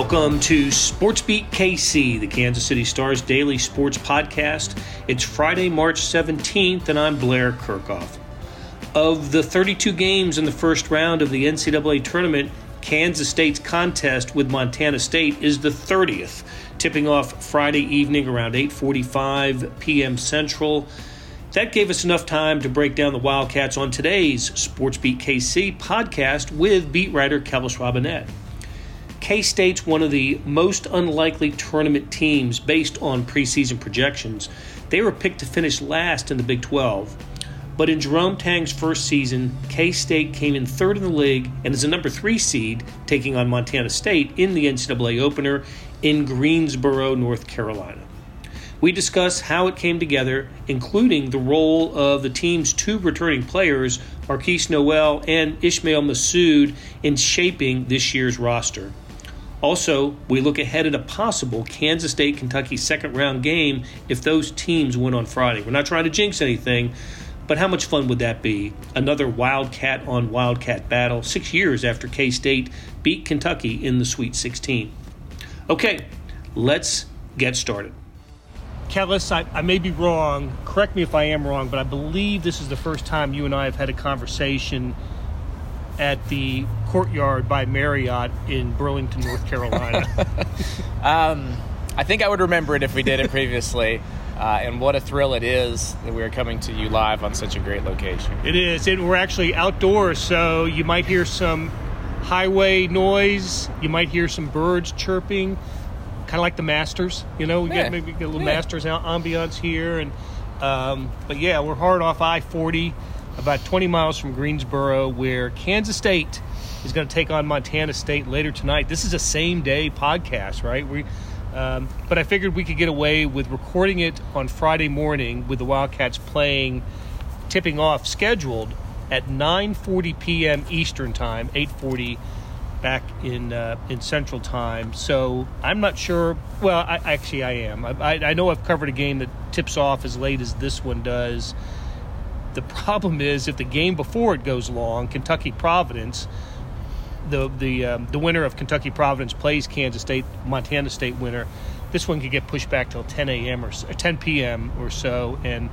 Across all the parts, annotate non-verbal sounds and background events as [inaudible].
Welcome to Sports Beat KC, the Kansas City Stars daily sports podcast. It's Friday, March 17th, and I'm Blair Kerkhoff. Of the 32 games in the first round of the NCAA tournament, Kansas State's contest with Montana State is the 30th, tipping off Friday evening around 8:45 p.m. Central. That gave us enough time to break down the Wildcats on today's Sports Beat KC podcast with beat writer Kellis Robinett. K State's one of the most unlikely tournament teams based on preseason projections. They were picked to finish last in the Big 12. But in Jerome Tang's first season, K State came in third in the league and is a number three seed, taking on Montana State in the NCAA opener in Greensboro, North Carolina. We discuss how it came together, including the role of the team's two returning players, Markquis Nowell and Ismael Massoud, in shaping this year's roster. Also, we look ahead at a possible Kansas State Kentucky second round game if those teams win on Friday. We're not trying to jinx anything, but how much fun would that be? Another Wildcat on Wildcat battle six years after K State beat Kentucky in the Sweet 16. Okay, let's get started. Kellis, I, I, may be wrong. Correct me if I am wrong, but I believe this is the first time you and I have had a conversation at the courtyard by Marriott in Burlington, North Carolina? [laughs] um, I think I would remember it if we did it previously. Uh, and what a thrill it is that we are coming to you live on such a great location. It is. It, we're actually outdoors, so you might hear some highway noise. You might hear some birds chirping, kind of like the Masters. You know, we yeah. get maybe get a little yeah. Masters ambiance here, and um, but yeah, we're hard off I forty about 20 miles from Greensboro, where Kansas State is going to take on Montana State later tonight. This is a same day podcast, right? We, um, but I figured we could get away with recording it on Friday morning with the Wildcats playing, tipping off scheduled at 9:40 p.m. Eastern Time, 8:40 back in uh, in Central Time. So I'm not sure. Well, I, actually I am. I, I know I've covered a game that tips off as late as this one does. The problem is if the game before it goes long, Kentucky Providence, the the um, the winner of Kentucky Providence plays Kansas State, Montana State winner. This one could get pushed back till 10 a.m. or 10 p.m. or so, and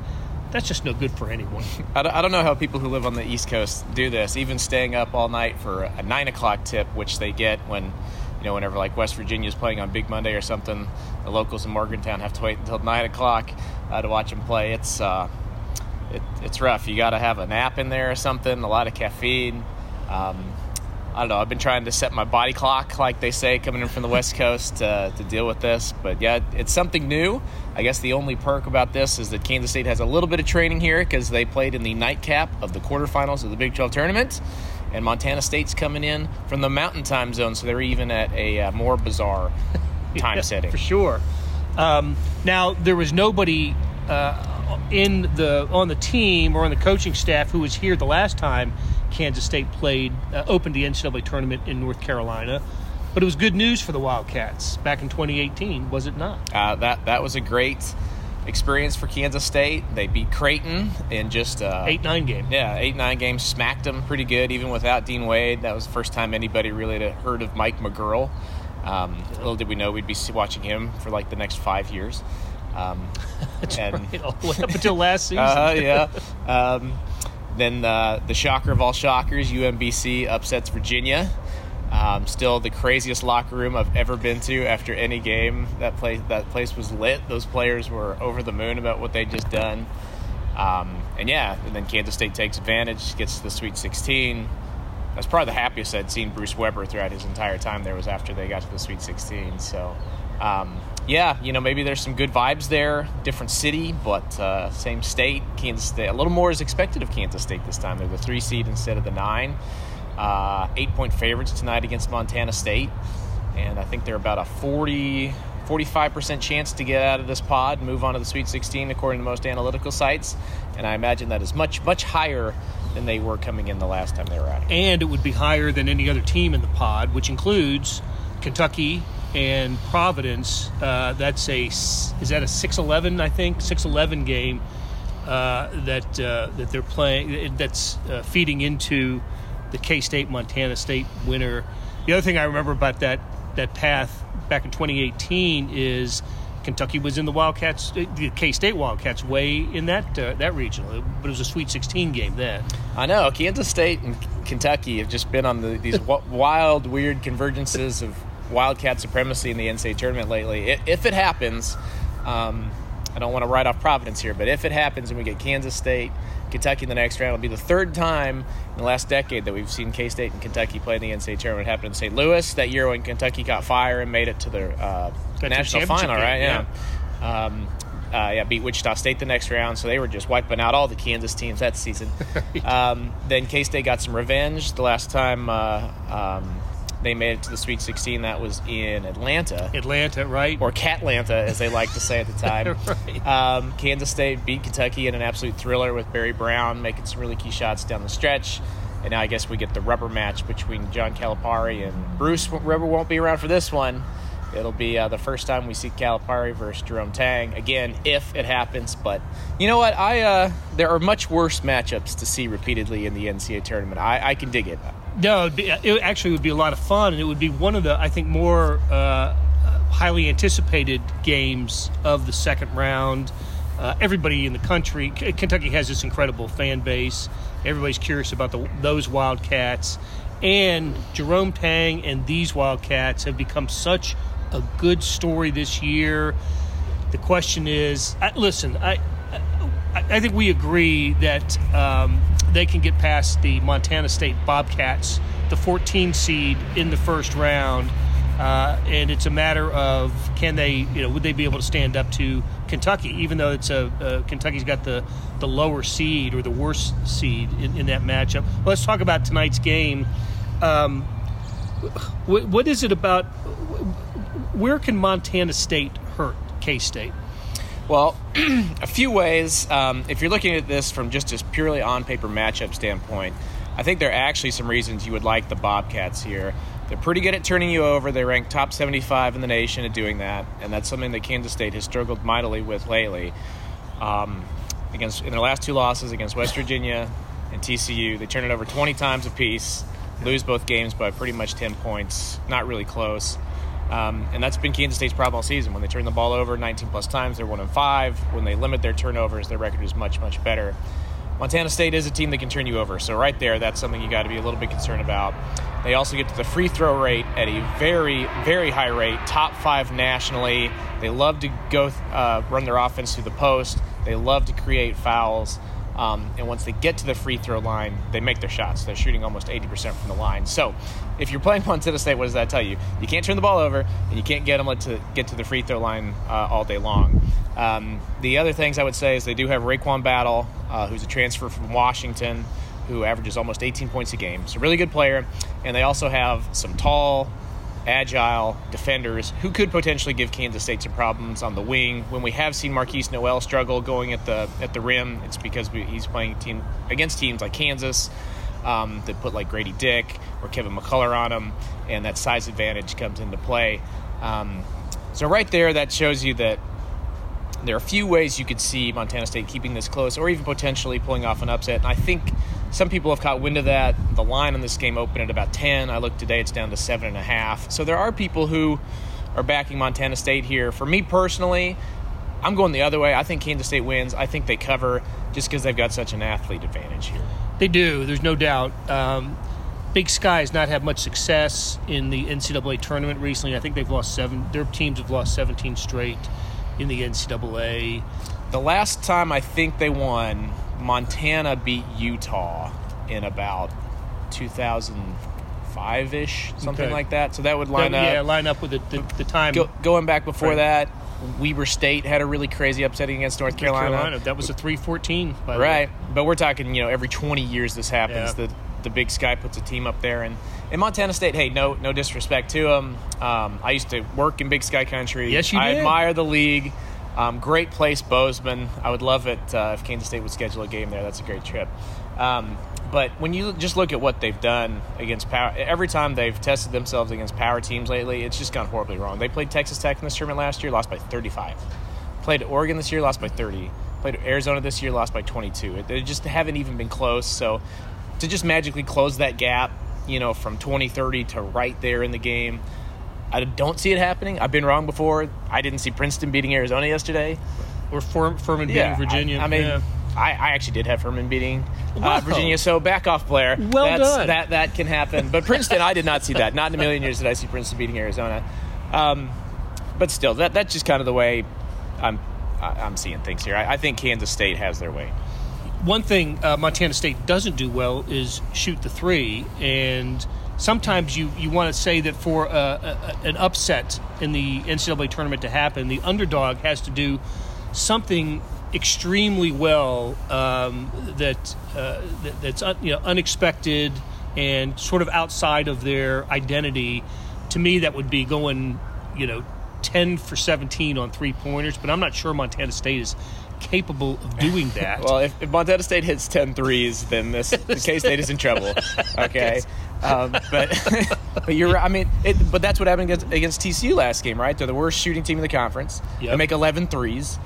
that's just no good for anyone. [laughs] I don't know how people who live on the East Coast do this, even staying up all night for a nine o'clock tip, which they get when, you know, whenever like West Virginia is playing on Big Monday or something, the locals in Morgantown have to wait until nine o'clock uh, to watch them play. It's uh, it, it's rough. You got to have a nap in there or something, a lot of caffeine. Um, I don't know. I've been trying to set my body clock, like they say, coming in from the West Coast uh, to deal with this. But yeah, it's something new. I guess the only perk about this is that Kansas State has a little bit of training here because they played in the nightcap of the quarterfinals of the Big 12 tournament. And Montana State's coming in from the mountain time zone, so they're even at a uh, more bizarre [laughs] time yeah, setting. For sure. Um, now, there was nobody. Uh, in the on the team or on the coaching staff who was here the last time Kansas State played uh, opened the NCAA tournament in North Carolina. But it was good news for the Wildcats back in 2018, was it not? Uh, that that was a great experience for Kansas State. They beat Creighton in just uh, eight nine game. Yeah, eight nine games, smacked them pretty good, even without Dean Wade. That was the first time anybody really had heard of Mike McGuirl. Um, little did we know we'd be watching him for like the next five years. Um, [laughs] That's and, right. All the way up [laughs] until last season. uh, yeah. Um, then uh, the shocker of all shockers, UMBC upsets Virginia. Um, still the craziest locker room I've ever been to after any game. That place that place was lit. Those players were over the moon about what they'd just done. Um, and yeah, and then Kansas State takes advantage, gets to the Sweet 16. That's probably the happiest I'd seen Bruce Weber throughout his entire time there was after they got to the Sweet 16. So um, yeah, you know, maybe there's some good vibes there. Different city, but uh, same state. Kansas State. A little more is expected of Kansas State this time. They're the three seed instead of the nine. Uh, eight point favorites tonight against Montana State. And I think they're about a 40, 45% chance to get out of this pod, move on to the Sweet 16, according to most analytical sites. And I imagine that is much, much higher than they were coming in the last time they were out. And it would be higher than any other team in the pod, which includes Kentucky, and Providence. Uh, that's a is that a six eleven? I think six eleven game uh, that uh, that they're playing. That's uh, feeding into the K State Montana State winner. The other thing I remember about that that path back in 2018 is Kentucky was in the Wildcats, uh, the K State Wildcats, way in that uh, that regional, but it was a Sweet 16 game then. I know Kansas State and Kentucky have just been on the, these [laughs] wild, weird convergences of Wildcat supremacy in the NCAA tournament lately. If it happens, um, I don't want to write off Providence here, but if it happens and we get Kansas State, Kentucky in the next round, it'll be the third time in the last decade that we've seen K State and Kentucky play in the NCAA tournament. It happened in St. Louis that year when Kentucky caught fire and made it to the uh, national final, right? Yeah. yeah. Um, uh, yeah, beat Wichita State the next round, so they were just wiping out all the Kansas teams that season. [laughs] um, then K State got some revenge the last time uh, um, they made it to the Sweet 16. That was in Atlanta. Atlanta, right? Or Catlanta, as they like to say at the [laughs] time. right. um, Kansas State beat Kentucky in an absolute thriller with Barry Brown making some really key shots down the stretch. And now I guess we get the rubber match between John Calipari and Bruce. Rubber won't be around for this one. It'll be uh, the first time we see Calipari versus Jerome Tang again, if it happens. But you know what? I uh, there are much worse matchups to see repeatedly in the NCAA tournament. I, I can dig it. No, be, it actually would be a lot of fun, and it would be one of the I think more uh, highly anticipated games of the second round. Uh, everybody in the country, Kentucky has this incredible fan base. Everybody's curious about the, those Wildcats, and Jerome Tang and these Wildcats have become such a good story this year. The question is, I, listen, I, I, I think we agree that um, they can get past the Montana State Bobcats, the 14 seed in the first round, uh, and it's a matter of can they, you know, would they be able to stand up to Kentucky, even though it's a uh, Kentucky's got the the lower seed or the worst seed in, in that matchup. Well, let's talk about tonight's game. Um, what, what is it about? where can Montana State hurt K State? Well, [clears throat] a few ways. Um, if you're looking at this from just a purely on paper matchup standpoint, I think there are actually some reasons you would like the Bobcats here. They're pretty good at turning you over. They rank top 75 in the nation at doing that, and that's something that Kansas State has struggled mightily with lately. Um, against in their last two losses against West Virginia and TCU, they turn it over 20 times apiece, lose both games by pretty much 10 points. Not really close. Um, and that's been Kansas State's problem all season. When they turn the ball over 19 plus times, they're one and five. When they limit their turnovers, their record is much, much better. Montana State is a team that can turn you over. So right there, that's something you got to be a little bit concerned about. They also get to the free throw rate at a very, very high rate, top five nationally. They love to go uh, run their offense through the post. They love to create fouls. Um, and once they get to the free throw line, they make their shots. They're shooting almost 80% from the line. So, if you're playing [laughs] Montana State, what does that tell you? You can't turn the ball over, and you can't get them to get to the free throw line uh, all day long. Um, the other things I would say is they do have RaeQuan Battle, uh, who's a transfer from Washington, who averages almost 18 points a game. A really good player, and they also have some tall, agile defenders who could potentially give Kansas State some problems on the wing. When we have seen Markquis Nowell struggle going at the at the rim, it's because we, he's playing team against teams like Kansas um, that put like Grady Dick or Kevin McCullar on him, and that size advantage comes into play. Um, so right there, that shows you that there are a few ways you could see Montana State keeping this close, or even potentially pulling off an upset. And I think some people have caught wind of that. The line on this game opened at about 10. I looked today, it's down to 7.5. So there are people who are backing Montana State here. For me personally, I'm going the other way. I think Kansas State wins. I think they cover just because they've got such an athlete advantage here. They do. There's no doubt. Um, Big Sky has not had much success in the NCAA tournament recently. I think they've lost seven. Their teams have lost 17 straight in the NCAA. The last time I think they won Montana beat Utah in about 2005 ish, something okay. like that. So that would line that, up. Yeah, line up with the, the, the time. Go, going back before right. that, Weber State had a really crazy upsetting against North Carolina. Carolina. That was a 314. right. But we're talking, you know, every 20 years this happens. Yeah. The, the Big Sky puts a team up there. And in Montana State, hey, no no disrespect to them. Um, I used to work in Big Sky country. Yes, you I did. admire the league. Um, great place, Bozeman. I would love it uh, if Kansas State would schedule a game there. That's a great trip. Um, but when you just look at what they've done against power, every time they've tested themselves against power teams lately, it's just gone horribly wrong. They played Texas Tech in this tournament last year, lost by 35. Played Oregon this year, lost by 30. Played Arizona this year, lost by 22. They just haven't even been close. So to just magically close that gap, you know, from 2030 to right there in the game, I don't see it happening. I've been wrong before. I didn't see Princeton beating Arizona yesterday. Or Fur- Furman beating Yeah, Virginia. I, I mean, Yeah. I, I actually did have Furman beating uh, Virginia. So back off, Blair. Well That's, done. That that can happen. But Princeton, I did not see that. Not in a million years did I see Princeton beating Arizona. Um, but still, that that's just kind of the way I'm I'm seeing things here. I, I think Kansas State has their way. one thing uh, Montana State doesn't do well is shoot the three, and sometimes you, you want to say that for uh, a, an upset in the NCAA tournament to happen, the underdog has to do something extremely well um, that, uh, that that's un, you know unexpected and sort of outside of their identity. To me, that would be going you know. 10 for 17 on three pointers, but I'm not sure Montana State is capable of doing that. [laughs] Well, if, if Montana State hits 10 threes, then this K State is in trouble. [laughs] Okay, um, but [laughs] but you're right. I mean, it, but that's what happened against, against TCU last game, right? They're the worst shooting team in the conference. Yep. They make 11 threes.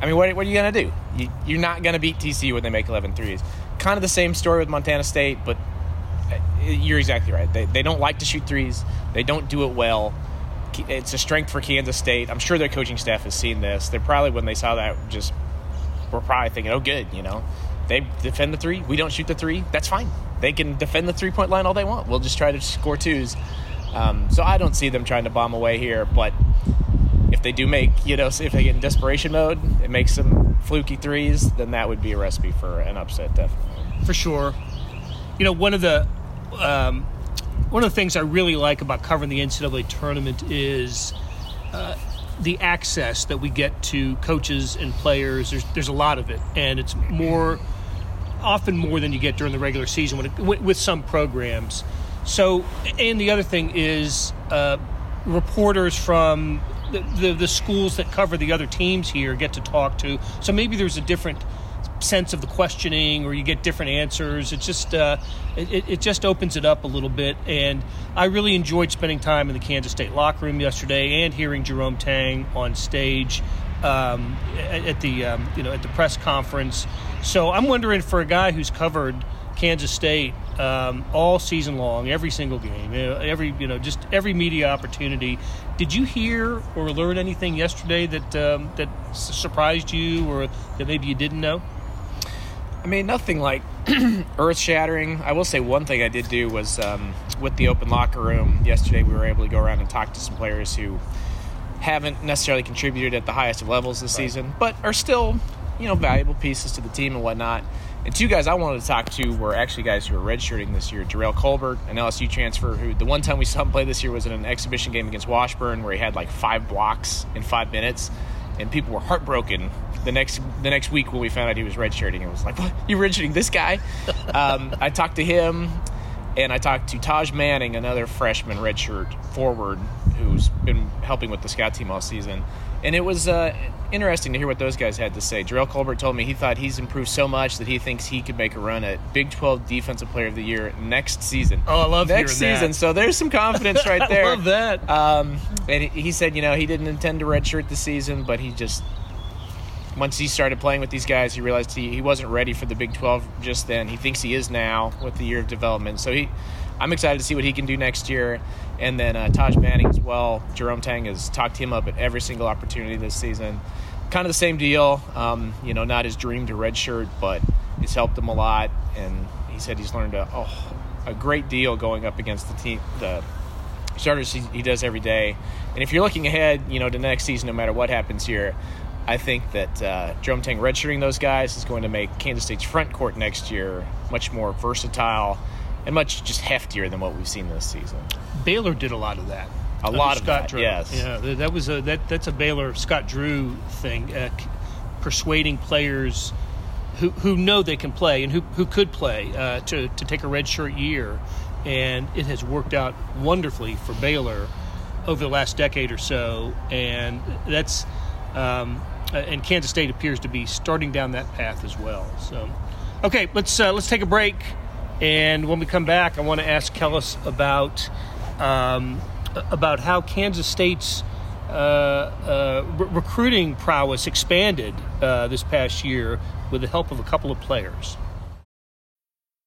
I mean, what, what are you gonna do? You, you're not gonna beat TCU when they make 11 threes. Kind of the same story with Montana State, but uh, you're exactly right. They, they don't like to shoot threes. They don't do it well. It's a strength for Kansas State. I'm sure their coaching staff has seen this. They're probably when they saw that just were probably thinking, "Oh, good, you know, they defend the three. We don't shoot the three. That's fine. They can defend the three point line all they want. We'll just try to score twos. Um, so I don't see them trying to bomb away here. But if they do make, you know, if they get in desperation mode and make some fluky threes, then that would be a recipe for an upset, definitely. for sure. You know, one of the um, one of the things I really like about covering the NCAA tournament is uh, the access that we get to coaches and players. There's there's a lot of it, and it's more often more than you get during the regular season it, with, with some programs. So, and the other thing is uh, reporters from the, the, the schools that cover the other teams here get to talk to. So maybe there's a different sense of the questioning, or you get different answers. It just uh, it, it just opens it up a little bit. And I really enjoyed spending time in the Kansas State locker room yesterday and hearing Jerome Tang on stage um, at, the um, you know at the press conference. So I'm wondering for a guy who's covered Kansas State um, all season long, every single game, every you know just every media opportunity. Did you hear or learn anything yesterday that um, that surprised you or that maybe you didn't know? I mean, nothing like [clears throat] earth shattering. I will say one thing I did do was um, with the open locker room yesterday, we were able to go around and talk to some players who haven't necessarily contributed at the highest of levels this season, but are still, you know, valuable pieces to the team and whatnot. And two guys I wanted to talk to were actually guys who were redshirting this year. Jerrell Colbert, an LSU transfer, who the one time we [laughs] saw him play this year was in an exhibition game against Washburn, where he had like five blocks in five minutes, and people were heartbroken. The next the next week when we found out he was redshirting, it was like, "What? You redshirting this guy?" [laughs] um, I talked to him, and I talked to Taj Manning, another freshman redshirt forward who's been helping with the scout team all season. And it was uh, interesting to hear what those guys had to say. Jerrell Colbert told me he thought he's improved so much that he thinks he could make a run at Big 12 Defensive Player of the Year next season. Oh, I love next hearing that. Next season. So there's some confidence [laughs] right there. I love that. Um, and he said, you know, he didn't intend to redshirt the season, but he just once he started playing with these guys, he realized he, he wasn't ready for the Big 12 just then. He thinks he is now with the year of development. So he, I'm excited to see what he can do next year. And then uh, Taj Manning as well. Jerome Tang has talked him up at every single opportunity this season. Kind of the same deal. Um, you know, not his dream to redshirt, but it's helped him a lot. And he said he's learned a, oh, a great deal going up against the team, the starters he, he does every day. And if you're looking ahead, you know, to next season, no matter what happens here, I think that uh, Jerome Tang redshirting those guys is going to make Kansas State's front court next year much more versatile and much just heftier than what we've seen this season. Baylor did a lot of that. A lot of Scott that, Drew. yes. Yeah, that was a that that's a Baylor Scott Drew thing, uh, persuading players who who know they can play and who who could play uh, to to take a red shirt year, and it has worked out wonderfully for Baylor over the last decade or so, and that's. Um, uh, and Kansas State appears to be starting down that path as well. So, okay, let's uh, let's take a break, and when we come back, I want to ask Kellis about um, about how Kansas State's uh, uh, re- recruiting prowess expanded uh, this past year with the help of a couple of players.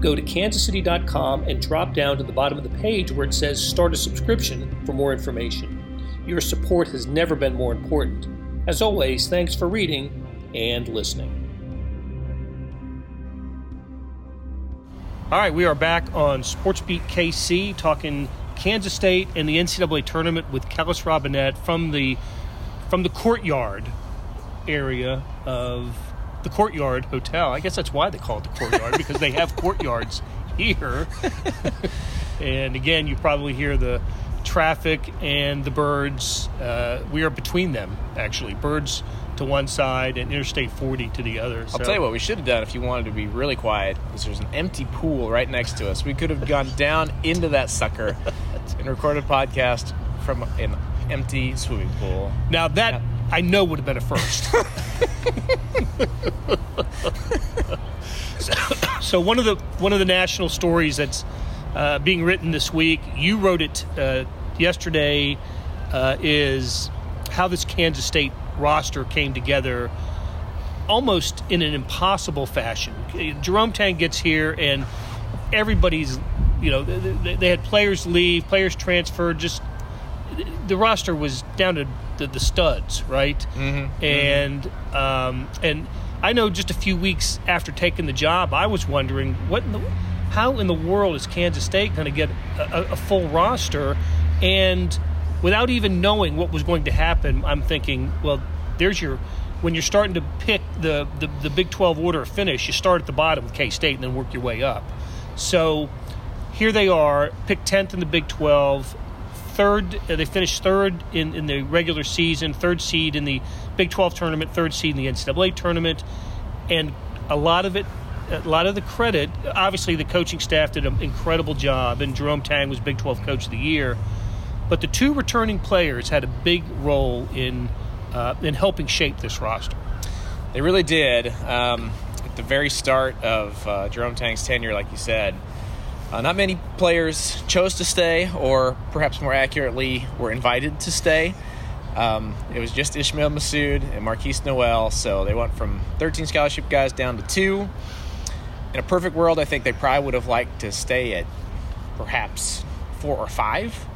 go to kansascity.com and drop down to the bottom of the page where it says Start a Subscription for more information. Your support has never been more important. As always, thanks for reading and listening. All right, we are back on SportsBeat KC talking Kansas State and the NCAA tournament with Kellis Robinett from the from the courtyard area of the Courtyard Hotel. I guess that's why they call it the Courtyard [laughs] because they have courtyards here. [laughs] and again, you probably hear the traffic and the birds. Uh, we are between them, actually. Birds to one side and Interstate 40 to the other. I'll tell you what we should have done if you wanted to be really quiet is there's an empty pool right next to us. We could have gone down into that sucker [laughs] and recorded a podcast from an empty swimming pool. Now that yeah. I know would have been a first. so, [laughs] so, one of the one of the national stories that's uh, being written this week, you wrote it uh, yesterday, uh, is how this Kansas State roster came together almost in an impossible fashion. Jerome Tang gets here and everybody's, you know, they, they had players leave, players transferred, just the roster was down to the, the studs, right? Mm-hmm. And mm-hmm. Um, and I know just a few weeks after taking the job, I was wondering what, in the, how in the world is Kansas State going to get a, a, full roster? And without even knowing what was going to happen, I'm thinking, well, there's your when you're starting to pick the, the, the Big 12 order of finish, you start at the bottom with K State and then work your way up. So here they are, picked 10th in the Big 12 third. Uh, they finished third in, in the regular season, third seed in the Big 12 tournament, third seed in the NCAA tournament, and a lot of it, a lot of the credit. Obviously, the coaching staff did an incredible job, and Jerome Tang was Big 12 Coach of the Year. But the two returning players had a big role in uh, in helping shape this roster. They really did. Um, at the very start of uh, Jerome Tang's tenure, like you said, uh, not many players chose to stay, or perhaps more accurately, were invited to stay. Um, it was just Ismael Massoud and Markquis Nowell, so they went from 13 scholarship guys down to two. In a perfect world, I think they probably would have liked to stay at perhaps four or five.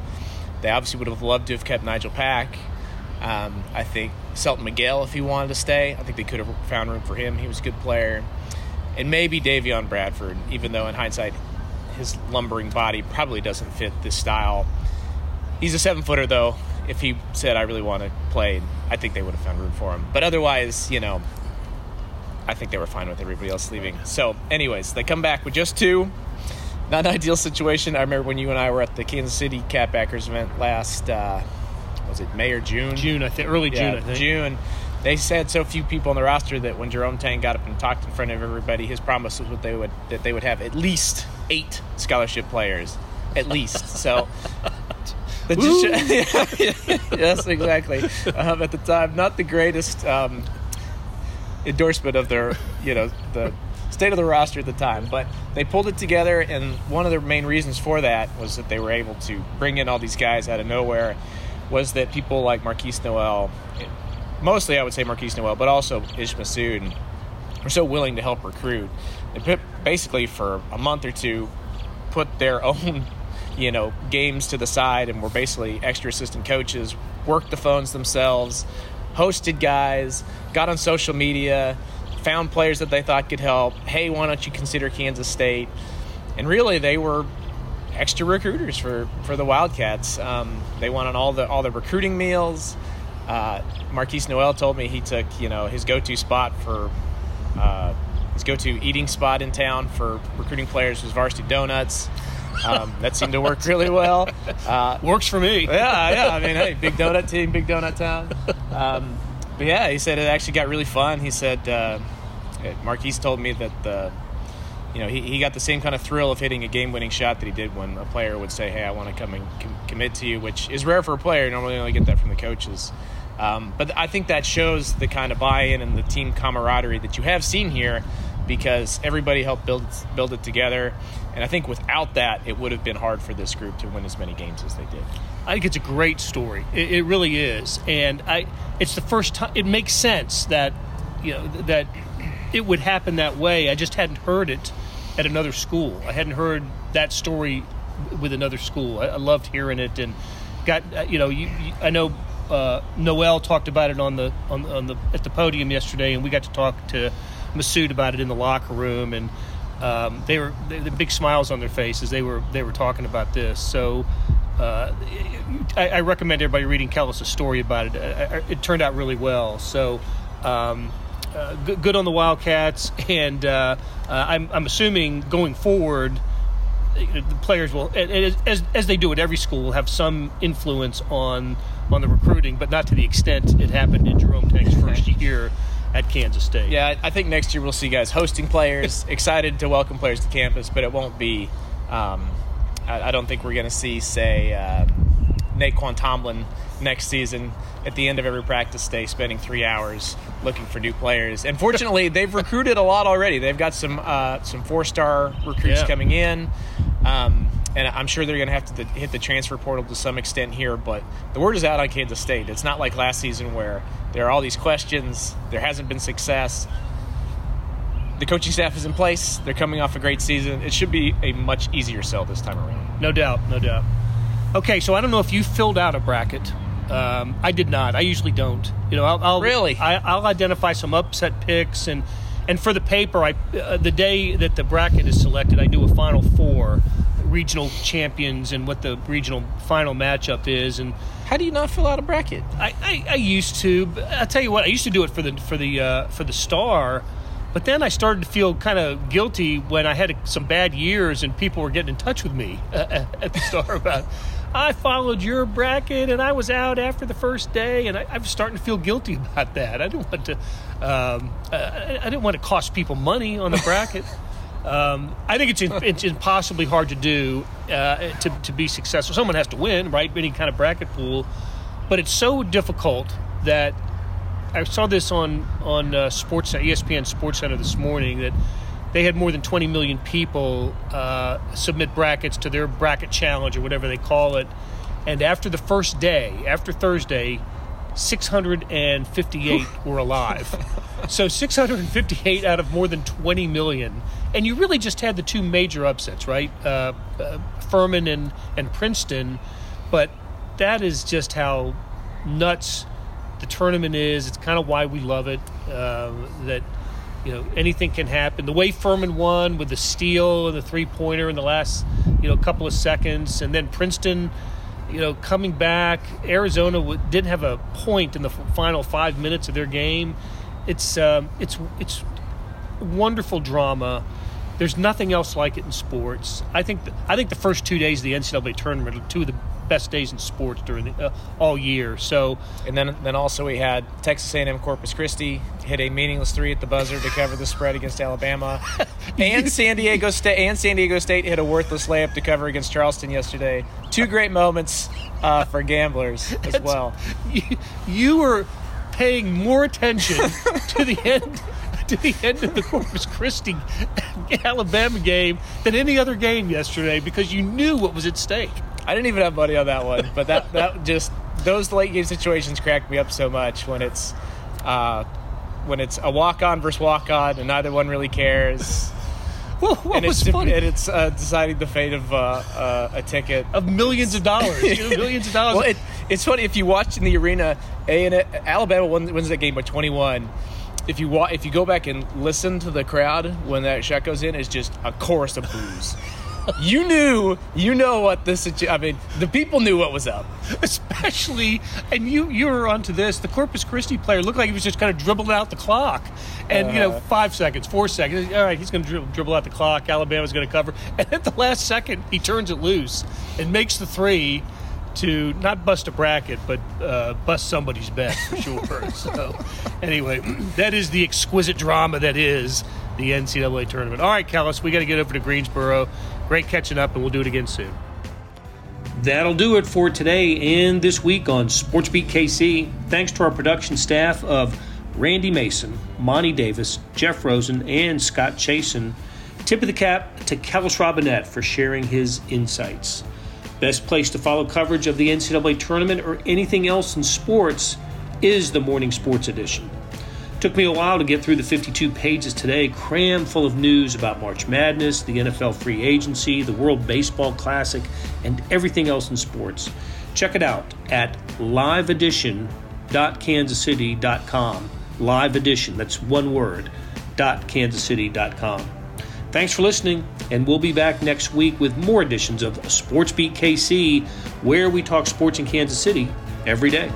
They obviously would have loved to have kept Nigel Pack. Um, I think Selton Miguel, if he wanted to stay, I think they could have found room for him. He was a good player. And maybe Davion Bradford, even though in hindsight his lumbering body probably doesn't fit this style. He's a seven footer though. If he said I really want to play, I think they would have found room for him. But otherwise, you know, I think they were fine with everybody else leaving. So, anyways, they come back with just two. Not an ideal situation. I remember when you and I were at the Kansas City Catbackers event last, uh, was it May or June? June, I think, early June, yeah, I think. June they said so few people on the roster that when Jerome Tang got up and talked in front of everybody, his promise was what they would that they would have at least eight scholarship players, at least. So. [laughs] Just, [laughs] yes, exactly. Um, at the time, not the greatest um, endorsement of their, you know, the state of the roster at the time, but they pulled it together, and one of the main reasons for that was that they were able to bring in all these guys out of nowhere. Was that people like Markquis Nowell mostly I would say Markquis Nowell, but also Ish Massoud are so willing to help recruit. They basically for a month or two put their [laughs] own, you know, games to the side and were basically extra assistant coaches, worked the phones themselves, hosted guys, got on social media, found players that they thought could help. Hey, why don't you consider Kansas State? And really, they were extra recruiters for, for the Wildcats. Um, they went on all the all the recruiting meals. Uh, Markquis Nowell told me he took you know his go to spot for uh, his go to eating spot in town for recruiting players was Varsity Donuts. Um, that seemed to work [laughs] really well. Uh, Works for me. yeah, yeah. I mean, hey, big donut team, big donut town. Um, but yeah, he said it actually got really fun. He said uh, Markquis told me that the you know he, he got the same kind of thrill of hitting a game-winning shot that he did when a player would say, "Hey, I want to come and com- commit to you," which is rare for a player. Normally, you only get that from the coaches. Um, but I think that shows the kind of buy-in and the team camaraderie that you have seen here, because everybody helped build build it together. And I think without that, it would have been hard for this group to win as many games as they did. I think it's a great story. It, it really is, and I. It's the first time. It makes sense that you know that it would happen that way. I just hadn't heard it at another school. I hadn't heard that story with another school. I, I loved hearing it, and got uh, you know. You, you, I know uh, Nowell talked about it on the on, on the at the podium yesterday, and we got to talk to Massoud about it in the locker room, and um, they were they, the big smiles on their faces. They were they were talking about this. So uh, I, I, recommend everybody reading Kellis' story about it. It, it turned out really well. So. Um, uh, good, good, on the Wildcats, [laughs] and uh, uh, I'm, I'm, assuming going forward, the players will, as, as they do at every school, will have some influence on on the recruiting, but not to the extent it happened in Jerome Tang's first year at Kansas State. Yeah, I think next year we'll see guys hosting players, [laughs] excited to welcome players to campus, but it won't be. Um, I, I, don't think we're going to see, say, uh, Nae'Qwan Tomlin next season at the end of every practice day spending three hours looking for new players. And fortunately, [laughs] they've recruited a lot already. They've got some uh, some four star recruits yeah. coming in. Um, and I'm sure they're going to have to hit the transfer portal to some extent here. But the word is out on Kansas State. It's not like last season where there are all these questions, there hasn't been success. The coaching staff is in place. They're coming off a great season. It should be a much easier sell this time around. No doubt, no doubt. Okay, so I don't know if you filled out a bracket. Um, I did not. I usually don't. You know, I'll, I'll really I, will identify some upset picks and and for the paper, I uh, the day that the bracket is selected, I do a final four regional champions and what the regional final matchup is. And how do you not fill out a bracket? I, I, I used to. I'll tell you what. I used to do it for the for the uh, for the star. But then I started to feel kind of guilty when I had some bad years and people were getting in touch with me [laughs] at the star about I followed your bracket and I was out after the first day, and I, am starting to feel guilty about that. I didn't want to, um, uh, I didn't want to cost people money on the bracket. [laughs] um, I think it's, it's impossibly hard to do uh, to, to be successful. Someone has to win, right? Any kind of bracket pool, but it's so difficult that I saw this on on uh, Sports ESPN Sports Center this morning that they had more than 20 million people uh, submit brackets to their bracket challenge or whatever they call it. And after the first day, after Thursday, 658 were alive. so 658 out of more than 20 million. And you really just had the two major upsets, right? Uh, uh, Furman and, and Princeton. But that is just how nuts the tournament is. It's kind of why we love it. Uh, that you know anything can happen. The way Furman won with the steal and the three pointer in the last you know couple of seconds, and then Princeton, you know, coming back. Arizona didn't have a point in the final five minutes of their game. It's um, it's it's wonderful drama. There's nothing else like it in sports. I think the, I think the first two days of the NCAA tournament are two of the best days in sports during the, uh, all year. So, and then then also we had Texas A&M Corpus Christi hit a meaningless three at the buzzer to cover the spread against Alabama, [laughs] and San Diego State and San Diego State hit a worthless layup to cover against Charleston yesterday. Two great moments uh, for gamblers as well. [laughs] You, you were paying more attention [laughs] to the end to the end of the Corpus Christi [laughs] Alabama game than any other game yesterday because you knew what was at stake. I didn't even have money on that one, but that that just those late game situations crack me up so much when it's uh, when it's a walk on versus walk on and neither one really cares. [laughs] Well, what and was it's, funny? And it's uh, deciding the fate of uh, uh, a ticket of millions of dollars. you know, millions of dollars. [laughs] Well, it, it's funny if you watch in the arena. A and Alabama wins that game by twenty one. If you wa- if you go back and listen to the crowd when that shot goes in, it's just a chorus of boos [laughs] you knew, you know what this. I mean, the people knew what was up. Especially, and you you were onto this. The Corpus Christi player looked like he was just kind of dribbling out the clock, and uh, you know, uh-huh. five seconds, four seconds. All right, he's going to dribble, dribble out the clock. Alabama's going to cover, [laughs] and at the last second, he turns it loose and makes the three to not bust a bracket, but uh, bust somebody's bet for sure. [laughs] so, anyway, [clears throat] that is the exquisite drama that is the NCAA tournament. All right, Kellis, we got to get over to Greensboro. Great catching up, and we'll do it again soon. That'll do it for today and this week on SportsBeat KC. Thanks to our production staff of Randy Mason, Monty Davis, Jeff Rosen, and Scott Chasen. Tip of the cap to Kellis Robinett for sharing his insights. Best place to follow coverage of the NCAA tournament or anything else in sports is the Morning Sports Edition. Took me a while to get through the 52 pages today, crammed full of news about March Madness, the NFL free agency, the World Baseball Classic, and everything else in sports. Check it out at liveedition.kansascity.com. Live edition, that's one word, .kansascity.com. Thanks for listening, and we'll be back next week with more editions of Sports Beat KC, where we talk sports in Kansas City every day.